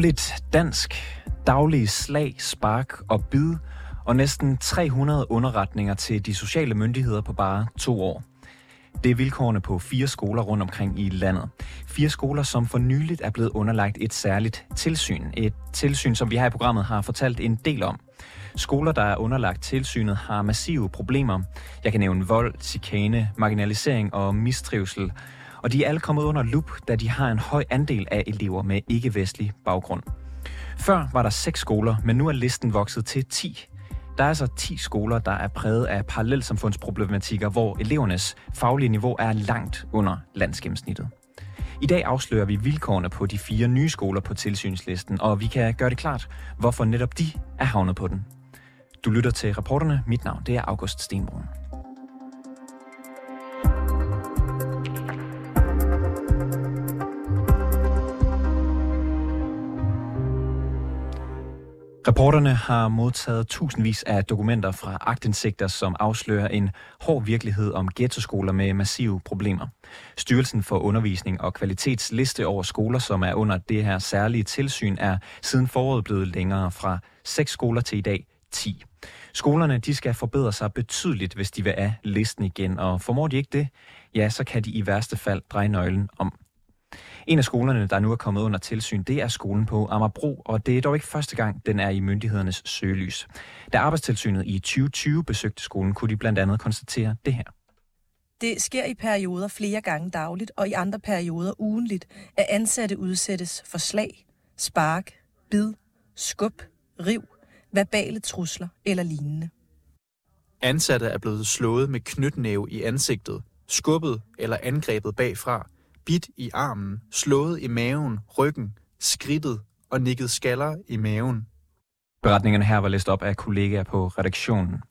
Dårligt dansk, daglige slag, spark og bid og næsten 300 underretninger til de sociale myndigheder på bare to år. Det er vilkårene på fire skoler rundt omkring i landet. Fire skoler, som for nyligt er blevet underlagt et særligt tilsyn. Et tilsyn, som vi her i programmet har fortalt en del om. Skoler, der er underlagt tilsynet, har massive problemer. Jeg kan nævne vold, chikane, marginalisering og mistrivsel. Og de er alle kommet under lup, da de har en høj andel af elever med ikke-vestlig baggrund. Før var der seks skoler, men nu er listen vokset til 10. Der er altså 10 skoler, der er præget af parallelsamfundsproblematikker, hvor elevernes faglige niveau er langt under landsgennemsnittet. I dag afslører vi vilkårene på de fire nye skoler på tilsynslisten, og vi kan gøre det klart, hvorfor netop de er havnet på den. Du lytter til reporterne. Mit navn det er August Stenbrun. Reporterne har modtaget tusindvis af dokumenter fra agtindsigter, som afslører en hård virkelighed om ghettoskoler med massive problemer. Styrelsen for Undervisning og Kvalitetsliste over skoler, som er under det her særlige tilsyn, er siden foråret blevet længere fra 6 skoler til i dag 10. Skolerne de skal forbedre sig betydeligt, hvis de vil af listen igen, og formår de ikke det, ja, så kan de i værste fald dreje nøglen om. En af skolerne, der nu er kommet under tilsyn, det er skolen på Amagerbro, og det er dog ikke første gang, den er i myndighedernes søgelys. Da arbejdstilsynet i 2020 besøgte skolen, kunne de blandt andet konstatere det her. Det sker i perioder flere gange dagligt, og i andre perioder ugenligt, at ansatte udsættes for slag, spark, bid, skub, riv, verbale trusler eller lignende. Ansatte er blevet slået med knytnæve i ansigtet, skubbet eller angrebet bagfra, bit i armen, slået i maven, ryggen, skridtet og nikket skaller i maven. Beretningerne her var læst op af kollegaer på redaktionen.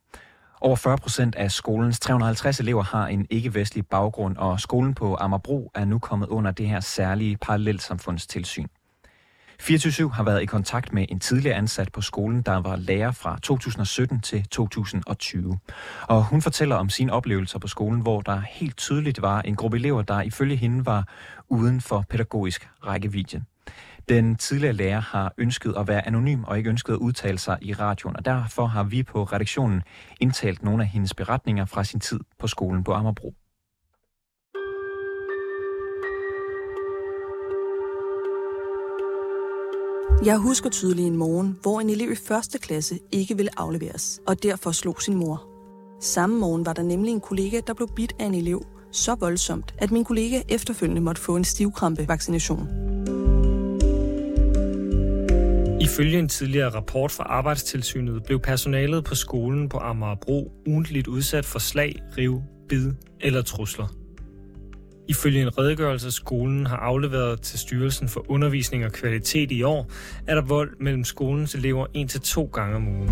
Over 40 procent af skolens 350 elever har en ikke-vestlig baggrund, og skolen på Amagerbro er nu kommet under det her særlige parallelsamfundstilsyn. 24 har været i kontakt med en tidligere ansat på skolen, der var lærer fra 2017 til 2020. Og hun fortæller om sine oplevelser på skolen, hvor der helt tydeligt var en gruppe elever, der ifølge hende var uden for pædagogisk rækkevidde. Den tidligere lærer har ønsket at være anonym og ikke ønsket at udtale sig i radioen, og derfor har vi på redaktionen indtalt nogle af hendes beretninger fra sin tid på skolen på Ammerbro. Jeg husker tydeligt en morgen, hvor en elev i første klasse ikke ville afleveres, og derfor slog sin mor. Samme morgen var der nemlig en kollega, der blev bidt af en elev så voldsomt, at min kollega efterfølgende måtte få en stivkrampe-vaccination. Ifølge en tidligere rapport fra Arbejdstilsynet blev personalet på skolen på Amagerbro ugentligt udsat for slag, riv, bid eller trusler. Ifølge en redegørelse, skolen har afleveret til Styrelsen for Undervisning og Kvalitet i år, er der vold mellem skolens elever en til to gange om ugen.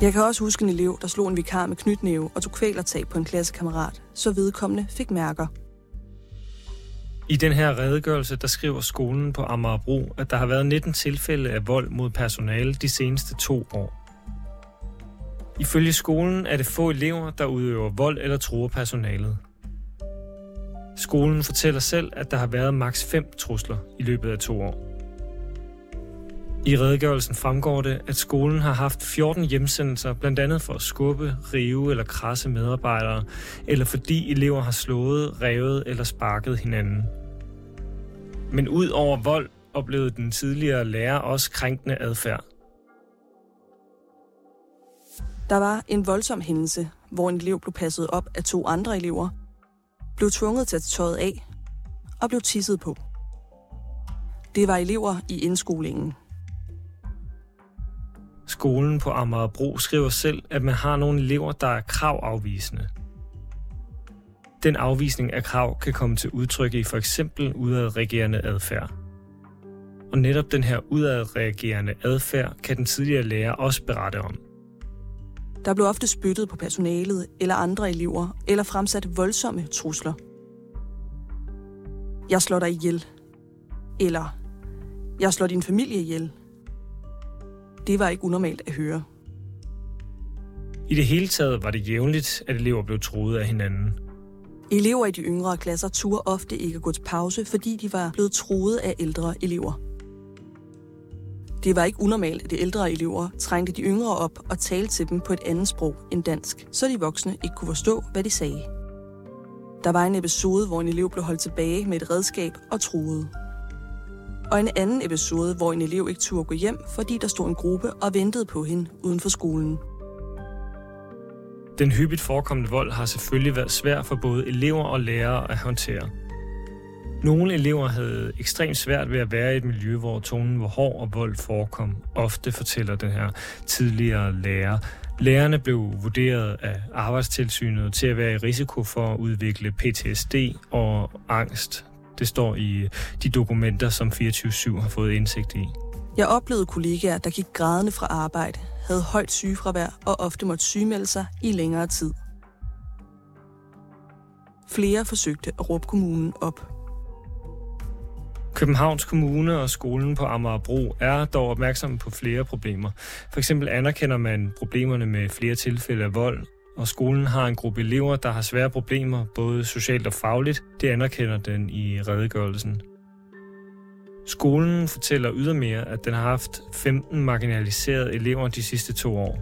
Jeg kan også huske en elev, der slog en vikar med knytnæve og tog kvælertag på en klassekammerat, så vedkommende fik mærker. I den her redegørelse, der skriver skolen på Amagerbro, at der har været 19 tilfælde af vold mod personale de seneste to år. Ifølge skolen er det få elever, der udøver vold eller truer personalet. Skolen fortæller selv, at der har været maks 5 trusler i løbet af to år. I redegørelsen fremgår det, at skolen har haft 14 hjemsendelser, blandt andet for at skubbe, rive eller krasse medarbejdere, eller fordi elever har slået, revet eller sparket hinanden. Men ud over vold oplevede den tidligere lærer også krænkende adfærd. Der var en voldsom hændelse, hvor en elev blev passet op af to andre elever, blev tvunget til at tage tøjet af og blev tisset på. Det var elever i indskolingen. Skolen på Amagerbro skriver selv, at man har nogle elever, der er kravafvisende. Den afvisning af krav kan komme til udtryk i for eksempel udadreagerende adfærd. Og netop den her udadreagerende adfærd kan den tidligere lærer også berette om. Der blev ofte spyttet på personalet eller andre elever, eller fremsat voldsomme trusler. Jeg slår dig ihjel. Eller, jeg slår din familie ihjel. Det var ikke unormalt at høre. I det hele taget var det jævnligt, at elever blev troet af hinanden. Elever i de yngre klasser turde ofte ikke gå til pause, fordi de var blevet troet af ældre elever. Det var ikke unormalt, at de ældre elever trængte de yngre op og talte til dem på et andet sprog end dansk, så de voksne ikke kunne forstå, hvad de sagde. Der var en episode, hvor en elev blev holdt tilbage med et redskab og truede. Og en anden episode, hvor en elev ikke turde gå hjem, fordi der stod en gruppe og ventede på hende uden for skolen. Den hyppigt forekommende vold har selvfølgelig været svær for både elever og lærere at håndtere. Nogle elever havde ekstremt svært ved at være i et miljø, hvor tonen var hård og vold forekom. Ofte fortæller den her tidligere lærer. Lærerne blev vurderet af arbejdstilsynet til at være i risiko for at udvikle PTSD og angst. Det står i de dokumenter, som 24-7 har fået indsigt i. Jeg oplevede kollegaer, der gik grædende fra arbejde, havde højt sygefravær og ofte måtte sygemelde sig i længere tid. Flere forsøgte at råbe kommunen op. Københavns Kommune og skolen på Amagerbro er dog opmærksomme på flere problemer. For eksempel anerkender man problemerne med flere tilfælde af vold, og skolen har en gruppe elever, der har svære problemer, både socialt og fagligt. Det anerkender den i redegørelsen. Skolen fortæller ydermere, at den har haft 15 marginaliserede elever de sidste to år.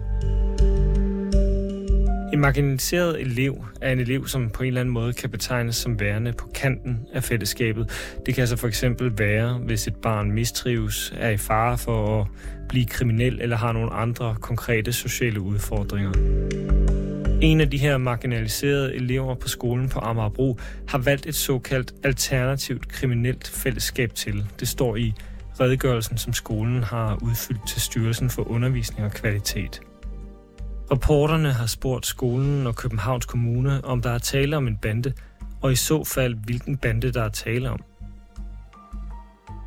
En marginaliseret elev er en elev, som på en eller anden måde kan betegnes som værende på kanten af fællesskabet. Det kan altså for eksempel være, hvis et barn mistrives, er i fare for at blive kriminel eller har nogle andre konkrete sociale udfordringer. En af de her marginaliserede elever på skolen på Amagerbro har valgt et såkaldt alternativt kriminelt fællesskab til. Det står i redegørelsen, som skolen har udfyldt til Styrelsen for Undervisning og Kvalitet. Rapporterne har spurgt skolen og Københavns Kommune, om der er tale om en bande, og i så fald, hvilken bande der er tale om.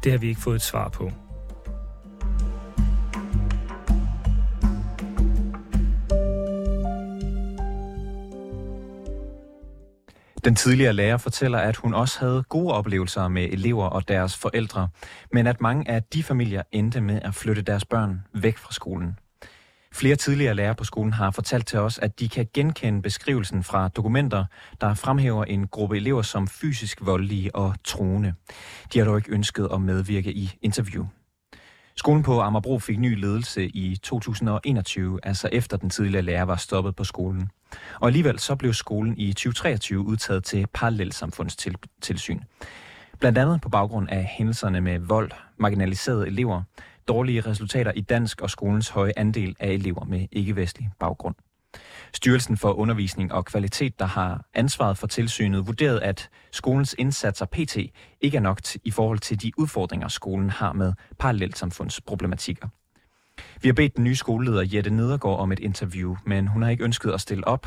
Det har vi ikke fået et svar på. Den tidligere lærer fortæller, at hun også havde gode oplevelser med elever og deres forældre, men at mange af de familier endte med at flytte deres børn væk fra skolen. Flere tidligere lærere på skolen har fortalt til os, at de kan genkende beskrivelsen fra dokumenter, der fremhæver en gruppe elever som fysisk voldelige og truende. De har dog ikke ønsket at medvirke i interview. Skolen på Amagerbro fik ny ledelse i 2021, altså efter den tidligere lærer var stoppet på skolen. Og alligevel så blev skolen i 2023 udtaget til parallelsamfundstilsyn. Blandt andet på baggrund af hændelserne med vold, marginaliserede elever, dårlige resultater i dansk og skolens høje andel af elever med ikke-vestlig baggrund. Styrelsen for Undervisning og Kvalitet, der har ansvaret for tilsynet, vurderet, at skolens indsatser PT ikke er nok i forhold til de udfordringer, skolen har med parallelsamfundsproblematikker. Vi har bedt den nye skoleleder Jette Nedergaard om et interview, men hun har ikke ønsket at stille op.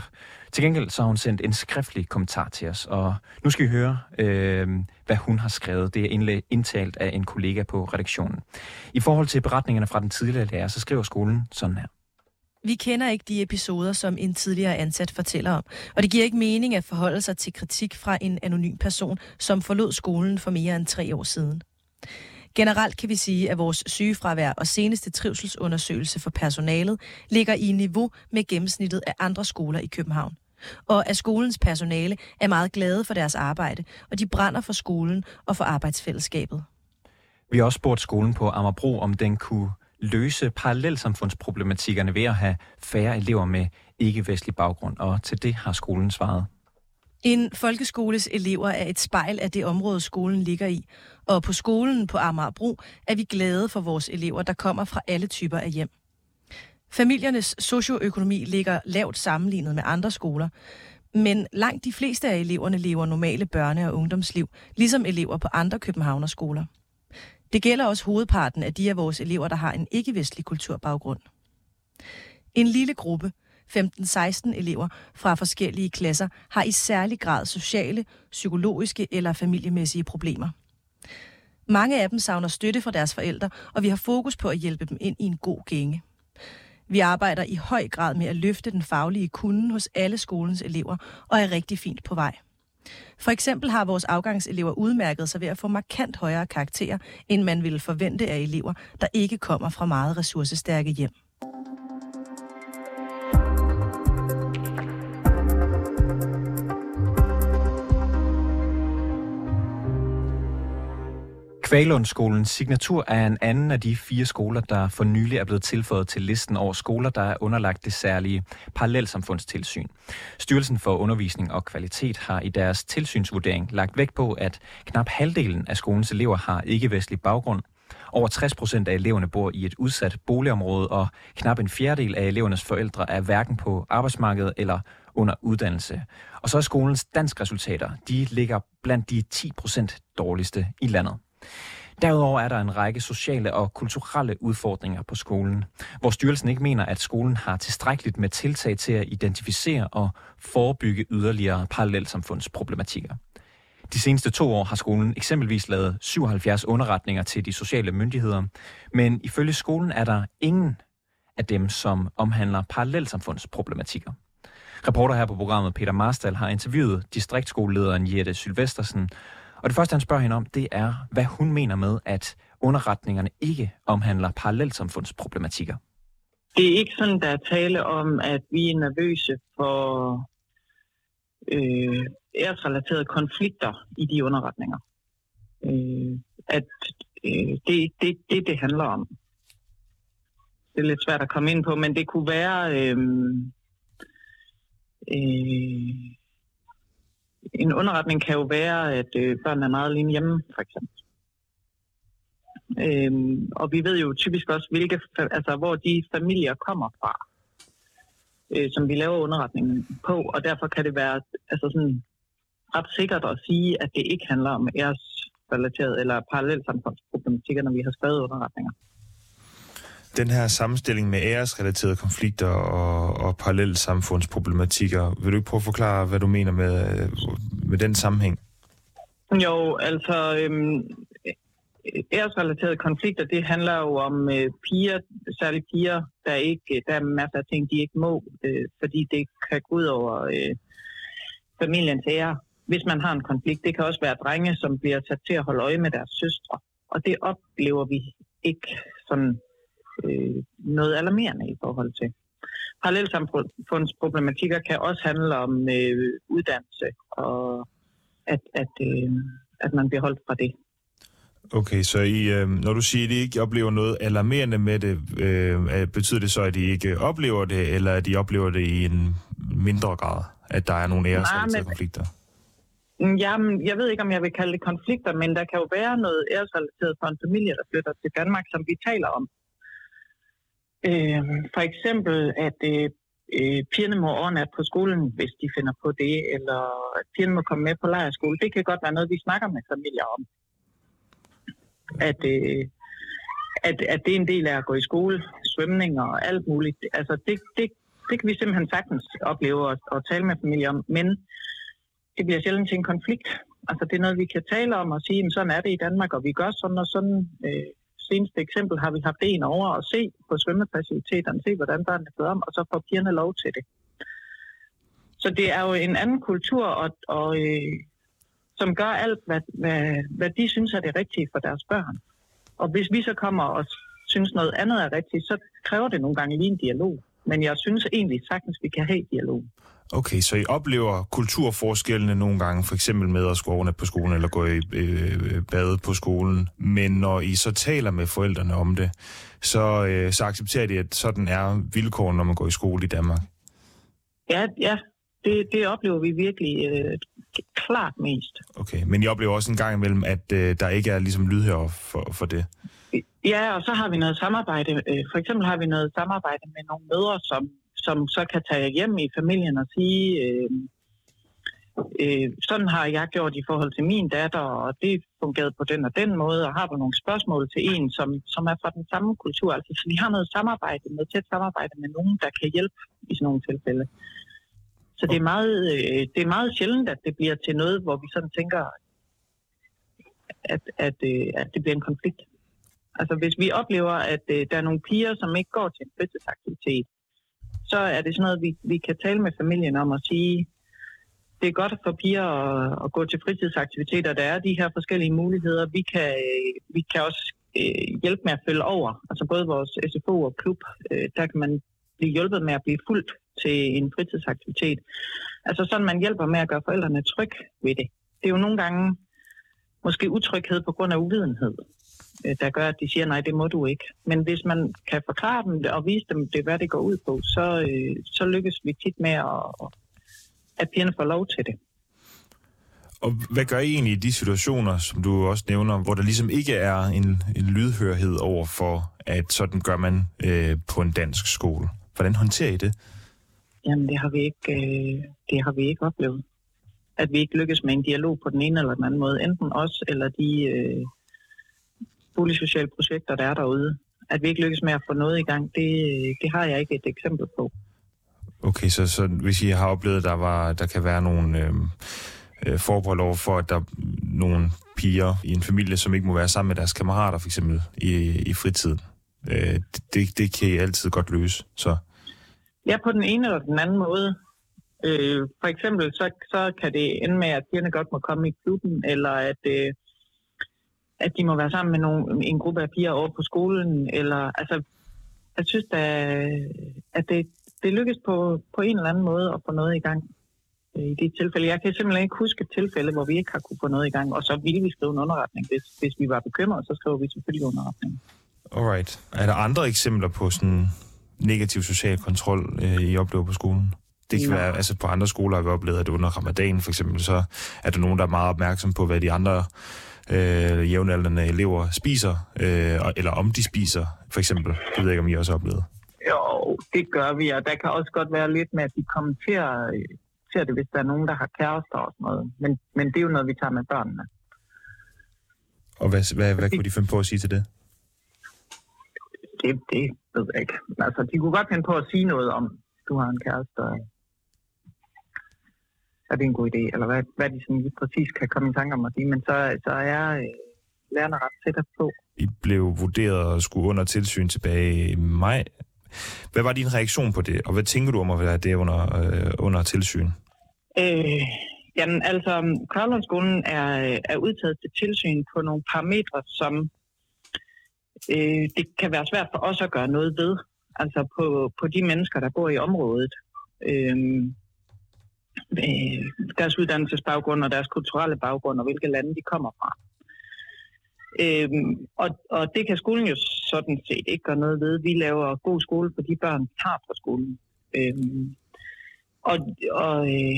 Til gengæld så har hun sendt en skriftlig kommentar til os, og nu skal vi høre, øh, hvad hun har skrevet. Det er indtalt af en kollega på redaktionen. I forhold til beretningerne fra den tidligere lærer, så skriver skolen sådan her. Vi kender ikke de episoder, som en tidligere ansat fortæller om, og det giver ikke mening at forholde sig til kritik fra en anonym person, som forlod skolen for mere end tre år siden. Generelt kan vi sige, at vores sygefravær og seneste trivselsundersøgelse for personalet ligger i niveau med gennemsnittet af andre skoler i København. Og at skolens personale er meget glade for deres arbejde, og de brænder for skolen og for arbejdsfællesskabet. Vi har også spurgt skolen på Amagerbro, om den kunne løse parallelsamfundsproblematikkerne ved at have færre elever med ikke-vestlig baggrund, og til det har skolen svaret. En folkeskoles elever er et spejl af det område, skolen ligger i. Og på skolen på Amagerbro er vi glade for vores elever, der kommer fra alle typer af hjem. Familiernes socioøkonomi ligger lavt sammenlignet med andre skoler, men langt de fleste af eleverne lever normale børne- og ungdomsliv, ligesom elever på andre københavnerskoler. Det gælder også hovedparten af de af vores elever, der har en ikke-vestlig kulturbaggrund. En lille gruppe – 15-16 elever fra forskellige klasser har i særlig grad sociale, psykologiske eller familiemæssige problemer. Mange af dem savner støtte fra deres forældre, og vi har fokus på at hjælpe dem ind i en god gænge. Vi arbejder i høj grad med at løfte den faglige kunden hos alle skolens elever, og er rigtig fint på vej. For eksempel har vores afgangselever udmærket sig ved at få markant højere karakterer, end man ville forvente af elever, der ikke kommer fra meget ressourcestærke hjem. Kvalundskolens signatur er en anden af de fire skoler, der for nylig er blevet tilføjet til listen over skoler, der er underlagt det særlige parallelsamfundstilsyn. Styrelsen for Undervisning og Kvalitet har i deres tilsynsvurdering lagt vægt på, at knap halvdelen af skolens elever har ikke-vestlig baggrund. Over 60 procent af eleverne bor i et udsat boligområde, og knap en fjerdedel af elevernes forældre er hverken på arbejdsmarkedet eller under uddannelse. Og så er skolens danskresultater, de ligger blandt de 10 procent dårligste i landet. Derudover er der en række sociale og kulturelle udfordringer på skolen, hvor styrelsen ikke mener, at skolen har tilstrækkeligt med tiltag til at identificere og forebygge yderligere parallelsamfundsproblematikker. De seneste to år har skolen eksempelvis lavet 77 underretninger til de sociale myndigheder, men ifølge skolen er der ingen af dem, som omhandler parallelsamfundsproblematikker. Reporter her på programmet Peter Marstal har interviewet distriktskolelederen Jette Sylvestersen og det første, han spørger hende om, det er, hvad hun mener med, at underretningerne ikke omhandler parallelsamfundsproblematikker. Det er ikke sådan, der er tale om, at vi er nervøse for øh, æresrelaterede konflikter i de underretninger. Øh, at øh, det, det, det, det handler om. Det er lidt svært at komme ind på, men det kunne være... Øh, øh, en underretning kan jo være, at øh, børn er meget alene hjemme, for eksempel. Øhm, og vi ved jo typisk også, hvilke, altså, hvor de familier kommer fra, øh, som vi laver underretningen på, og derfor kan det være altså sådan, ret sikkert at sige, at det ikke handler om æresrelateret eller parallelsamfundsproblematikker, når vi har skrevet underretninger den her sammenstilling med æresrelaterede konflikter og, og parallelle samfundsproblematikker. Vil du ikke prøve at forklare, hvad du mener med, øh, med den sammenhæng? Jo, altså øhm, æresrelaterede konflikter, det handler jo om øh, piger, særligt piger, der ikke, der er masser af ting, de ikke må, øh, fordi det kan gå ud over øh, familiens ære, hvis man har en konflikt. Det kan også være drenge, som bliver sat til at holde øje med deres søstre, og det oplever vi ikke sådan øh, noget alarmerende i forhold til. Parallelsamfundsproblematikker kan også handle om øh, uddannelse og at, at, øh, at man bliver holdt fra det. Okay, så I, øh, når du siger, at I ikke oplever noget alarmerende med det, øh, betyder det så, at I ikke oplever det, eller at I oplever det i en mindre grad, at der er nogle æresrelaterede konflikter? Jamen, jeg ved ikke, om jeg vil kalde det konflikter, men der kan jo være noget æresrelateret for en familie, der flytter til Danmark, som vi taler om. Øh, for eksempel, at øh, øh, pigerne må overnatte på skolen, hvis de finder på det, eller at pigerne må komme med på lejerskole. Det kan godt være noget, vi snakker med familier om. At, øh, at, at det er en del af at gå i skole, svømning og alt muligt. Altså, det, det, det kan vi simpelthen sagtens opleve og, og tale med familier om, men det bliver sjældent til en konflikt. Altså, det er noget, vi kan tale om og sige, at sådan er det i Danmark, og vi gør sådan og sådan. Øh, seneste eksempel har vi haft en over at se på svømmefaciliteterne, se hvordan børnene er om, og så får pigerne lov til det. Så det er jo en anden kultur, og, og, øh, som gør alt, hvad, hvad, hvad de synes er det rigtige for deres børn. Og hvis vi så kommer og synes noget andet er rigtigt, så kræver det nogle gange lige en dialog. Men jeg synes egentlig sagtens, vi kan have dialog. Okay, så I oplever kulturforskellene nogle gange, for eksempel med at skulle på skolen eller gå i øh, bade på skolen, men når I så taler med forældrene om det, så, øh, så accepterer de, at sådan er vilkårene, når man går i skole i Danmark? Ja, ja. Det, det oplever vi virkelig øh, klart mest. Okay, men I oplever også en gang imellem, at øh, der ikke er ligesom lydhør for, for det? Ja, og så har vi noget samarbejde. Øh, for eksempel har vi noget samarbejde med nogle mødre, som som så kan tage hjem i familien og sige, øh, øh, sådan har jeg gjort i forhold til min datter, og det fungerede på den og den måde, og har du nogle spørgsmål til en, som, som er fra den samme kultur. Altså, så vi har noget samarbejde, noget tæt samarbejde med nogen, der kan hjælpe i sådan nogle tilfælde. Så det er, meget, øh, det er meget sjældent, at det bliver til noget, hvor vi sådan tænker, at, at, øh, at det bliver en konflikt. Altså hvis vi oplever, at øh, der er nogle piger, som ikke går til en fritidsaktivitet, så er det sådan noget, vi, vi kan tale med familien om og sige, det er godt for piger at, at gå til fritidsaktiviteter. Der er de her forskellige muligheder. Vi kan, øh, vi kan også øh, hjælpe med at følge over. Altså både vores SFO og klub, øh, der kan man blive hjulpet med at blive fuldt til en fritidsaktivitet. Altså sådan, man hjælper med at gøre forældrene tryg ved det. Det er jo nogle gange, måske utryghed på grund af uvidenhed, der gør, at de siger, nej, det må du ikke. Men hvis man kan forklare dem det og vise dem, det, hvad det går ud på, så, øh, så lykkes vi tit med, at, at pigerne får lov til det. Og hvad gør I egentlig i de situationer, som du også nævner, hvor der ligesom ikke er en, en lydhørhed over for, at sådan gør man øh, på en dansk skole? Hvordan håndterer I det? Jamen, det har vi ikke, øh, det har vi ikke oplevet. At vi ikke lykkes med en dialog på den ene eller den anden måde. Enten os eller de øh, boligsociale projekter, der er derude. At vi ikke lykkes med at få noget i gang, det, det har jeg ikke et eksempel på. Okay, så, så hvis I har oplevet, at der, var, der kan være nogle øh, øh, forbehold over for, at der er nogle piger i en familie, som ikke må være sammen med deres kammerater, for eksempel, i, i fritiden. Øh, det, det kan I altid godt løse, så... Ja, på den ene eller den anden måde. Øh, for eksempel, så, så kan det ende med, at pigerne godt må komme i klubben, eller at, øh, at de må være sammen med nogle, en gruppe af piger over på skolen, eller altså, jeg synes da, at det, det lykkes på, på en eller anden måde at få noget i gang øh, i de tilfælde. Jeg kan simpelthen ikke huske et tilfælde, hvor vi ikke har kunne få noget i gang, og så ville vi skrive en underretning. Hvis, hvis vi var bekymrede, så skriver vi selvfølgelig underretning. Alright. Er der andre eksempler på sådan negativ social kontrol, øh, I oplever på skolen? Det kan ja. være, altså på andre skoler har vi oplevet, at under ramadan for eksempel, så er der nogen, der er meget opmærksom på, hvad de andre øh, jævnaldrende elever spiser, øh, eller om de spiser, for eksempel. Det ved jeg ikke, om I også har oplevet. Jo, det gør vi, og der kan også godt være lidt med, at de kommenterer ser det, hvis der er nogen, der har kærester og sådan noget. Men, men det er jo noget, vi tager med børnene. Og hvad, hvad, hvad kunne de finde på at sige til det? Det, det ved jeg ikke. Altså, de kunne godt finde på at sige noget om, du har en kæreste, er det en god idé, eller hvad, hvad de sådan præcis kan komme i tanke om at sige, men så, så er øh, lærerne ret tæt på. I blev vurderet og skulle under tilsyn tilbage i maj. Hvad var din reaktion på det, og hvad tænker du om at være det under, øh, under tilsyn? Øh, jamen altså, Kørlundskolen er, er udtaget til tilsyn på nogle parametre, som øh, det kan være svært for os at gøre noget ved. Altså på, på de mennesker, der bor i området. Øh, øh, deres uddannelsesbaggrund og deres kulturelle baggrund, og hvilke lande de kommer fra. Øhm, og, og det kan skolen jo sådan set ikke gøre noget ved. Vi laver god skole for de børn, vi har fra skolen. Øhm, og og øh,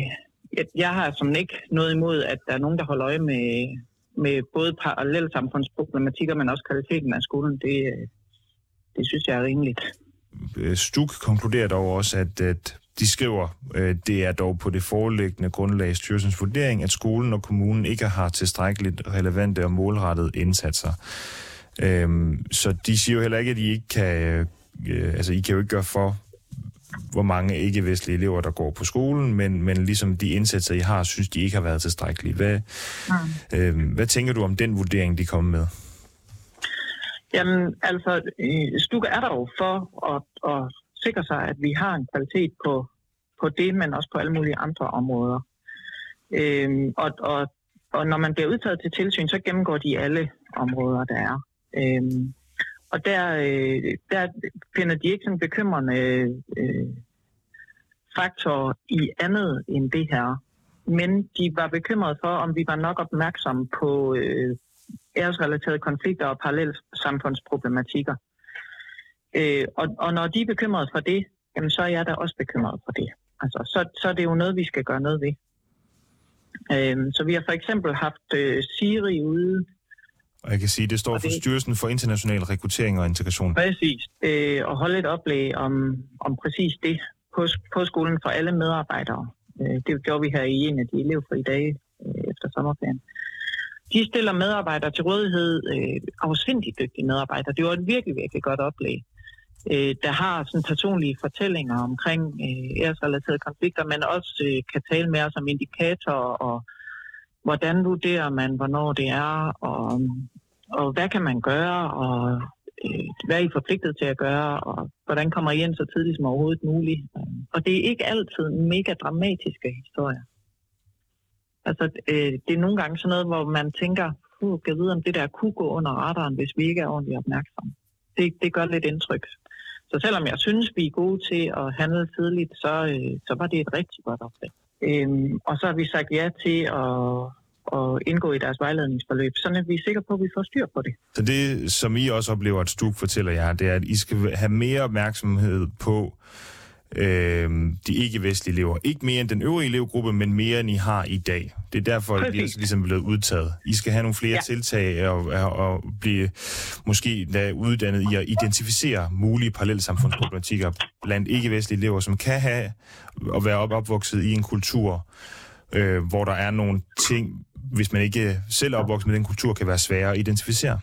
jeg, jeg har som ikke noget imod, at der er nogen, der holder øje med, med både parallelsamfundsproblematikker, men også kvaliteten af skolen. Det, øh, det synes jeg er rimeligt. Stuk konkluderer dog også, at, at de skriver, øh, det er dog på det foreliggende grundlag styrelsens vurdering, at skolen og kommunen ikke har tilstrækkeligt relevante og målrettede indsatser. Øhm, så de siger jo heller ikke, at I ikke kan, øh, altså I kan jo ikke gøre for, hvor mange ikke-vestlige elever, der går på skolen, men, men ligesom de indsatser, I har, synes de ikke har været tilstrækkelige. Hvad, mm. øhm, hvad tænker du om den vurdering, de kommer med? Jamen, altså, Stukke er der jo for at, at sikre sig, at vi har en kvalitet på, på det, men også på alle mulige andre områder. Øhm, og, og, og når man bliver udtaget til tilsyn, så gennemgår de alle områder, der er. Øhm, og der, øh, der finder de ikke sådan bekymrende øh, faktor i andet end det her. Men de var bekymrede for, om vi var nok opmærksomme på øh, æresrelaterede konflikter og parallelle samfundsproblematikker. Øh, og, og når de er bekymrede for det, jamen så er jeg da også bekymret for det. Altså, så, så er det jo noget, vi skal gøre noget ved. Øh, så vi har for eksempel haft øh, Siri ude. Og jeg kan sige, det står for det, Styrelsen for International Rekruttering og Integration. Præcis. Øh, og holde et oplæg om, om præcis det på, på skolen for alle medarbejdere. Øh, det gjorde vi her i en af de elevfri dage øh, efter sommerferien. De stiller medarbejdere til rådighed, øh, afsindigt dygtige medarbejdere. Det var et virkelig, virkelig godt oplæg øh, der har sådan personlige fortællinger omkring øh, æresrelaterede konflikter, men også øh, kan tale med os om indikatorer og hvordan vurderer man, hvornår det er, og, og hvad kan man gøre, og øh, hvad er I forpligtet til at gøre, og hvordan kommer I ind så tidligt som overhovedet muligt. Og det er ikke altid mega dramatiske historier. Altså, øh, det er nogle gange sådan noget, hvor man tænker, uh, kan vide, om det der kunne gå under radaren, hvis vi ikke er ordentligt opmærksomme. Det, det gør lidt indtryk. Så selvom jeg synes, vi er gode til at handle tidligt, så, øh, så var det et rigtig godt opslag. Øhm, og så har vi sagt ja til at, at indgå i deres vejledningsforløb, så vi er sikre på, at vi får styr på det. Så det, som I også oplever, at Stuk fortæller jer, det er, at I skal have mere opmærksomhed på øh, de ikke-vestlige elever. Ikke mere end den øvrige elevgruppe, men mere end I har i dag. Det er derfor, at I er ligesom blevet udtaget. I skal have nogle flere ja. tiltag og, og, blive måske da uddannet i at identificere mulige parallelsamfundsproblematikker blandt ikke-vestlige elever, som kan have og være op, opvokset i en kultur, øh, hvor der er nogle ting, hvis man ikke selv er opvokset med den kultur, kan være svære at identificere.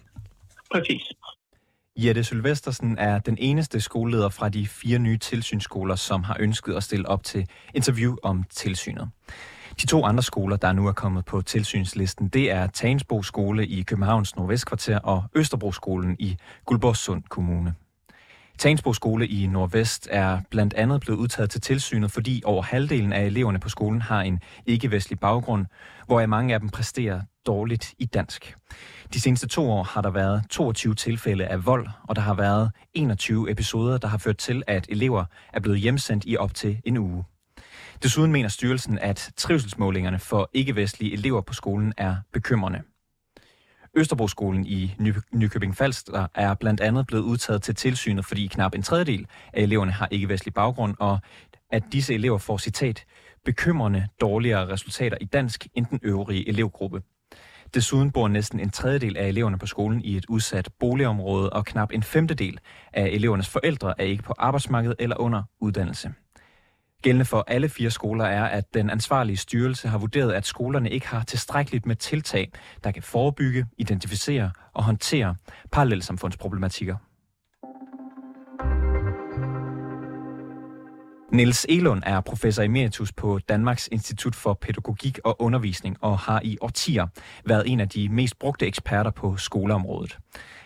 Præcis. Jette Sylvestersen er den eneste skoleleder fra de fire nye tilsynsskoler, som har ønsket at stille op til interview om tilsynet. De to andre skoler, der nu er kommet på tilsynslisten, det er Tagensbo Skole i Københavns Nordvestkvarter og Østerbro Skolen i Guldborgsund Kommune. Tagensbo Skole i Nordvest er blandt andet blevet udtaget til tilsynet, fordi over halvdelen af eleverne på skolen har en ikke-vestlig baggrund, hvor mange af dem præsterer dårligt i dansk. De seneste to år har der været 22 tilfælde af vold, og der har været 21 episoder, der har ført til, at elever er blevet hjemsendt i op til en uge. Desuden mener styrelsen, at trivselsmålingerne for ikke-vestlige elever på skolen er bekymrende. Østerbroskolen i Ny- Nykøbing Falster er blandt andet blevet udtaget til tilsynet, fordi knap en tredjedel af eleverne har ikke-vestlig baggrund, og at disse elever får citat bekymrende dårligere resultater i dansk end den øvrige elevgruppe. Desuden bor næsten en tredjedel af eleverne på skolen i et udsat boligområde, og knap en femtedel af elevernes forældre er ikke på arbejdsmarkedet eller under uddannelse. Gældende for alle fire skoler er, at den ansvarlige styrelse har vurderet, at skolerne ikke har tilstrækkeligt med tiltag, der kan forebygge, identificere og håndtere parallelsamfundsproblematikker. Niels Elund er professor emeritus på Danmarks Institut for Pædagogik og Undervisning og har i årtier været en af de mest brugte eksperter på skoleområdet.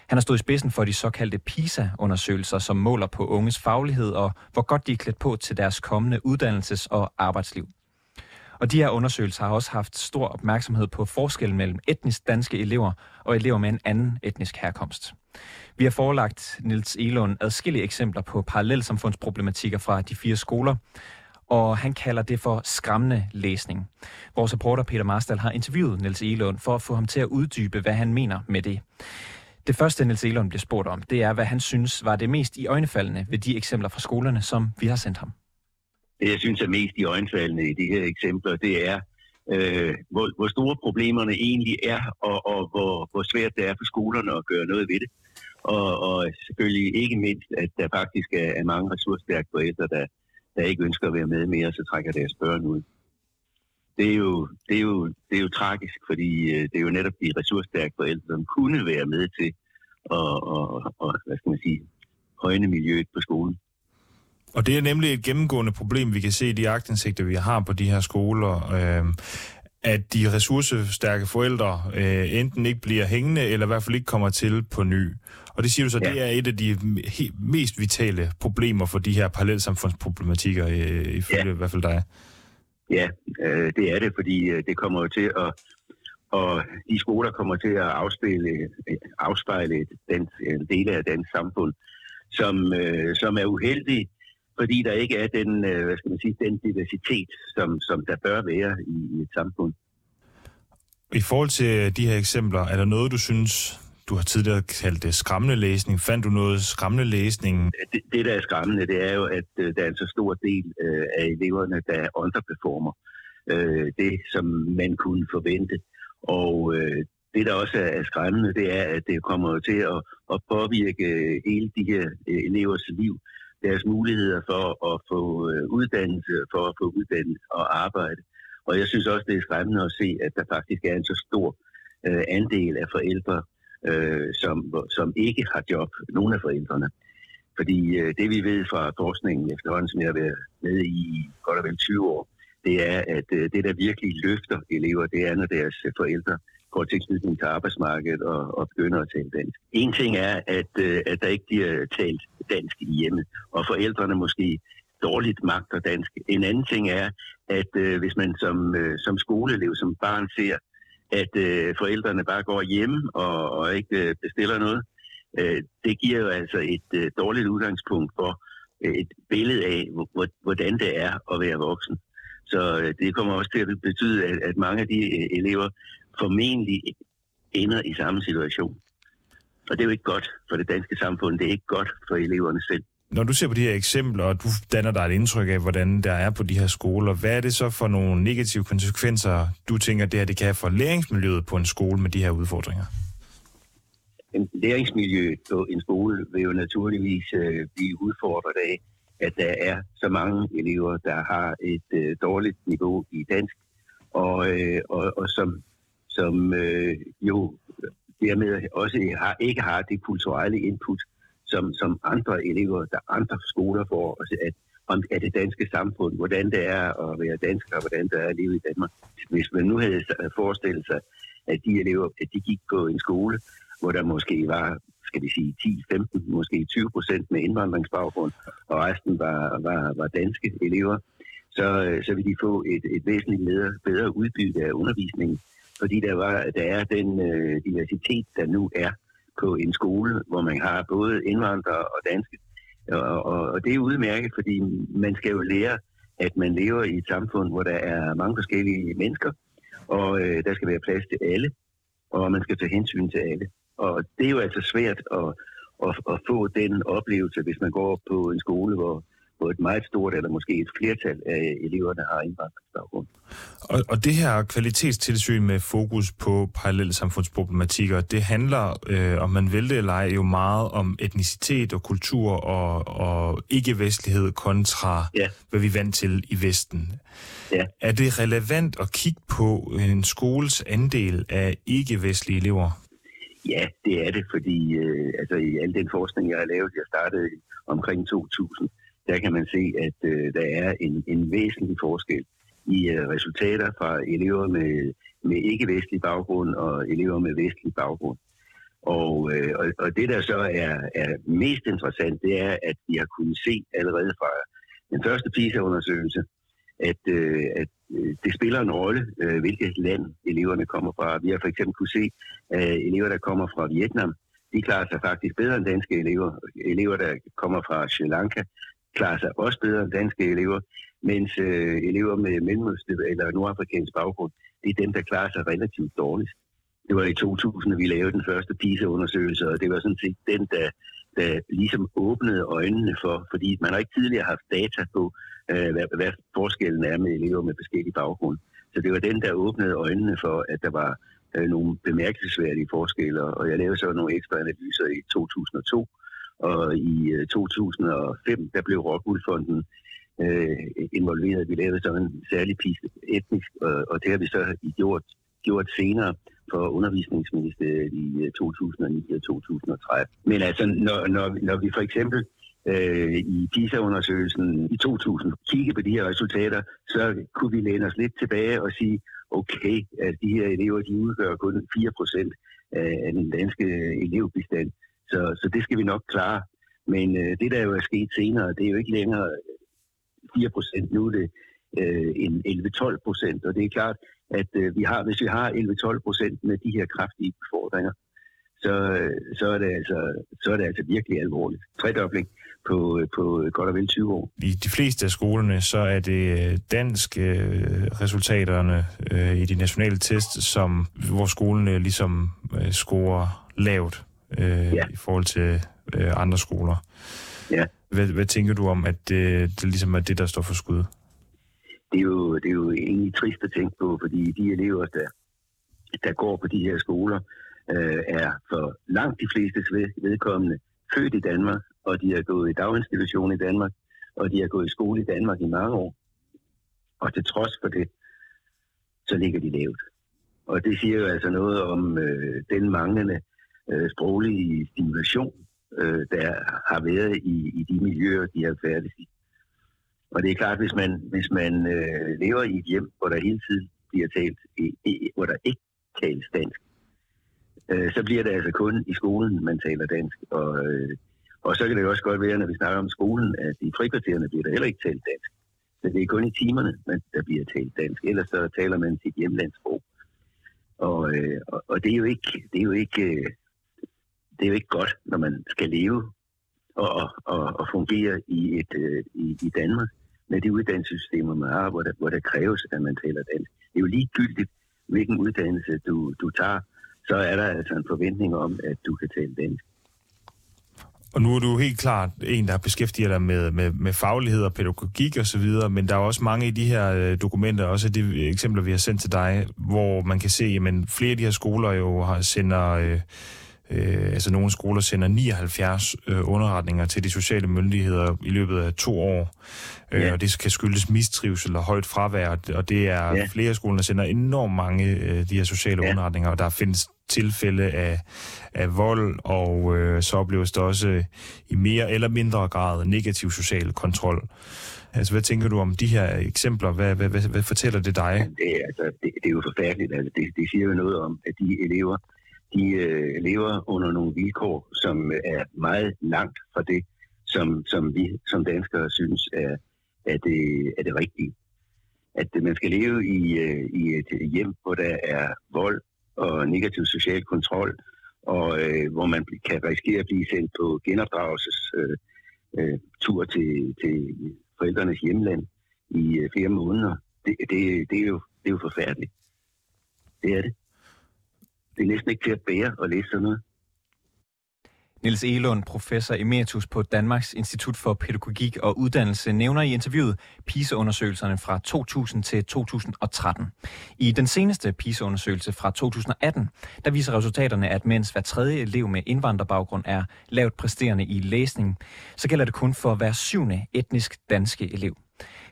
Han har stået i spidsen for de såkaldte PISA-undersøgelser, som måler på unges faglighed og hvor godt de er klædt på til deres kommende uddannelses- og arbejdsliv. Og de her undersøgelser har også haft stor opmærksomhed på forskellen mellem etnisk danske elever og elever med en anden etnisk herkomst. Vi har forelagt Nils Elund adskillige eksempler på parallelsamfundsproblematikker fra de fire skoler, og han kalder det for skræmmende læsning. Vores reporter Peter Marstal har interviewet Nils Elund for at få ham til at uddybe, hvad han mener med det. Det første, Niels Elund bliver spurgt om, det er, hvad han synes var det mest i øjnefaldende ved de eksempler fra skolerne, som vi har sendt ham. Det, jeg synes er mest i øjnefaldende i de her eksempler, det er, øh, hvor, hvor store problemerne egentlig er, og, og hvor, hvor svært det er for skolerne at gøre noget ved det. Og, og selvfølgelig ikke mindst, at der faktisk er, er mange ressourcestærke forældre, der, der ikke ønsker at være med mere, så trækker deres børn ud. Det er jo, det er jo, det er jo tragisk, fordi øh, det er jo netop de ressourcestærke forældre, som kunne være med til at, og, og, hvad skal man sige, højne miljøet på skolen. Og det er nemlig et gennemgående problem, vi kan se i de agtindsigter, vi har på de her skoler, øh, at de ressourcestærke forældre øh, enten ikke bliver hængende, eller i hvert fald ikke kommer til på ny. Og det siger du så, ja. det er et af de mest vitale problemer for de her parallelsamfundsproblematikker, øh, ifølge ja. i hvert fald dig. Ja, øh, det er det, fordi øh, det kommer jo til at og de skoler kommer til at afspille, afspejle den, en del af dansk samfund, som, øh, som er uheldig, fordi der ikke er den, øh, hvad skal man sige, den diversitet, som, som der bør være i, i et samfund. I forhold til de her eksempler, er der noget, du synes, du har tidligere kaldt det skræmmende læsning. Fandt du noget skræmmende læsning? Det, det der er skræmmende, det er jo, at uh, der er en så stor del uh, af eleverne, der underperformer uh, det, som man kunne forvente. Og uh, det, der også er skræmmende, det er, at det kommer til at, at påvirke hele de her elevers liv deres muligheder for at få øh, uddannelse, for at få uddannelse og arbejde. Og jeg synes også, det er skræmmende at se, at der faktisk er en så stor øh, andel af forældre, øh, som, som ikke har job, nogle af forældrene. Fordi øh, det vi ved fra forskningen efterhånden, som jeg har været med i godt og vel 20 år, det er, at øh, det, der virkelig løfter elever, det er, når deres øh, forældre får tilknytning til arbejdsmarkedet og, og begynder at tale dansk. En ting er, at, øh, at der ikke bliver talt dansk i hjemmet, og forældrene måske dårligt magter dansk. En anden ting er, at øh, hvis man som, øh, som skoleelev, som barn ser, at øh, forældrene bare går hjem og, og ikke øh, bestiller noget, øh, det giver jo altså et øh, dårligt udgangspunkt for øh, et billede af, hvordan det er at være voksen. Så øh, det kommer også til at betyde, at, at mange af de øh, elever formentlig ender i samme situation. Og det er jo ikke godt for det danske samfund, det er ikke godt for eleverne selv. Når du ser på de her eksempler, og du danner dig et indtryk af, hvordan der er på de her skoler, hvad er det så for nogle negative konsekvenser, du tænker, det her det kan have for læringsmiljøet på en skole med de her udfordringer? En læringsmiljø på en skole vil jo naturligvis øh, blive udfordret af, at der er så mange elever, der har et øh, dårligt niveau i dansk, og, øh, og, og som, som øh, jo dermed også har, ikke har det kulturelle input, som, som andre elever, der andre skoler får, altså at, om, af det danske samfund, hvordan det er at være dansker, og hvordan det er at leve i Danmark. Hvis man nu havde forestillet sig, at de elever, at de gik på en skole, hvor der måske var, skal vi sige, 10, 15, måske 20 procent med indvandringsbaggrund, og resten var, var, var danske elever, så, øh, så vil de få et, et væsentligt bedre, bedre udbytte af undervisningen, fordi der, var, der er den øh, diversitet, der nu er på en skole, hvor man har både indvandrere og danske. Og, og, og det er udmærket, fordi man skal jo lære, at man lever i et samfund, hvor der er mange forskellige mennesker, og øh, der skal være plads til alle, og man skal tage hensyn til alle. Og det er jo altså svært at, at, at få den oplevelse, hvis man går på en skole, hvor, hvor et meget stort, eller måske et flertal af eleverne har indvandringsbaggrund. Og, og det her kvalitetstilsyn med fokus på parallelle samfundsproblematikker, det handler, øh, om man vil det eller ej, jo meget om etnicitet og kultur og, og ikke-vestlighed kontra, ja. hvad vi er vant til i Vesten. Ja. Er det relevant at kigge på en skoles andel af ikke-vestlige elever? Ja, det er det, fordi øh, altså, i al den forskning, jeg har lavet, jeg startede omkring 2000, der kan man se, at øh, der er en, en væsentlig forskel i øh, resultater fra elever med, med ikke-vestlig baggrund og elever med vestlig baggrund. Og, øh, og, og det, der så er, er mest interessant, det er, at vi har kunnet se allerede fra den første PISA-undersøgelse, at, øh, at øh, det spiller en rolle, øh, hvilket land eleverne kommer fra. Vi har for eksempel kunne se, at elever, der kommer fra Vietnam, de klarer sig faktisk bedre end danske elever. Elever, der kommer fra Sri Lanka, klarer sig også bedre end danske elever, mens øh, elever med mellemøstlig eller nordafrikansk baggrund, det er dem, der klarer sig relativt dårligt. Det var i 2000, at vi lavede den første PISA-undersøgelse, og det var sådan set den, der, der ligesom åbnede øjnene for, fordi man har ikke tidligere haft data på, øh, hvad, hvad forskellen er med elever med forskellige baggrund. Så det var den, der åbnede øjnene for, at der var øh, nogle bemærkelsesværdige forskelle, og jeg lavede så nogle ekstra analyser i 2002, og i øh, 2005, der blev Rockwoolfonden øh, involveret. Vi lavede så en særlig piste etnisk, og, og det har vi så gjort, gjort senere for undervisningsministeriet i øh, 2009 og 2013. Men altså, når, når, når vi for eksempel øh, i PISA-undersøgelsen i 2000 kiggede på de her resultater, så kunne vi læne os lidt tilbage og sige, okay, at de her elever, de udgør kun 4% af den danske elevbestand. Så, så det skal vi nok klare. Men øh, det, der jo er sket senere, det er jo ikke længere øh, 4 procent. Nu er det øh, en 11-12 procent. Og det er klart, at øh, vi har, hvis vi har 11-12 procent med de her kraftige befordringer, så, øh, så, er det altså, så er det altså virkelig alvorligt. Tredobling på, øh, på godt og vel 20 år. I de fleste af skolerne, så er det dansk øh, resultaterne øh, i de nationale test, som, hvor skolen øh, ligesom øh, scorer lavt øh, ja. i forhold til øh, andre skoler. Ja. Hvad, hvad tænker du om, at det, det ligesom er det, der står for skud? Det er jo, det er jo egentlig trist at tænke på, fordi de elever, der, der går på de her skoler, øh, er for langt de fleste vedkommende født i Danmark, og de har gået i daginstitution i Danmark, og de har gået i skole i Danmark i mange år. Og til trods for det, så ligger de lavt. Og det siger jo altså noget om øh, den manglende øh, Øh, sproglige stimulation, øh, der har været i, i de miljøer, de har færdigt i. Og det er klart, hvis man, hvis man øh, lever i et hjem, hvor der hele tiden bliver talt, i, i, hvor der ikke tales dansk, øh, så bliver det altså kun i skolen, man taler dansk. Og, øh, og så kan det også godt være, når vi snakker om skolen, at i frikvartererne bliver der heller ikke talt dansk. Så det er kun i timerne, man, der bliver talt dansk. Ellers så taler man sit hjemlandssprog. Og, øh, og, og det er jo ikke, det er jo ikke øh, det er jo ikke godt, når man skal leve og, og, og fungere i, et, øh, i, i Danmark med de uddannelsessystemer, man har, hvor der, hvor der kræves, at man taler dansk. Det er jo ligegyldigt, hvilken uddannelse du, du tager, så er der altså en forventning om, at du kan tale dansk. Og nu er du helt klart en, der beskæftiger dig med, med, med faglighed og pædagogik og så videre, men der er også mange i de her øh, dokumenter, også de eksempler, vi har sendt til dig, hvor man kan se, at flere af de her skoler jo har, sender... Øh, Øh, altså nogle skoler sender 79 øh, underretninger til de sociale myndigheder i løbet af to år, øh, ja. og det kan skyldes mistrivsel og højt fravær, og det er ja. flere skoler, der sender enormt mange øh, de her sociale ja. underretninger, og der findes tilfælde af, af vold, og øh, så opleves der også i mere eller mindre grad negativ social kontrol. Altså, hvad tænker du om de her eksempler? Hvad, hvad, hvad, hvad fortæller det dig? Det, altså, det, det er jo forfærdeligt. Altså, det, det siger jo noget om, at de elever, de øh, lever under nogle vilkår, som øh, er meget langt fra det, som, som vi som danskere synes er, er, det, er det rigtige. At øh, man skal leve i, øh, i et hjem, hvor der er vold og negativ social kontrol, og øh, hvor man kan risikere at blive sendt på genopdragelses øh, øh, tur til, til forældrenes hjemland i øh, flere måneder. Det, det, det, er jo, det er jo forfærdeligt. Det er det det er næsten ikke til at bære at læse sådan noget. Niels Elund, professor emeritus på Danmarks Institut for Pædagogik og Uddannelse, nævner i interviewet PISA-undersøgelserne fra 2000 til 2013. I den seneste PISA-undersøgelse fra 2018, der viser resultaterne, at mens hver tredje elev med indvandrerbaggrund er lavt præsterende i læsning, så gælder det kun for hver syvende etnisk danske elev.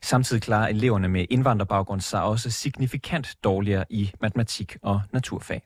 Samtidig klarer eleverne med indvandrerbaggrund sig også signifikant dårligere i matematik og naturfag.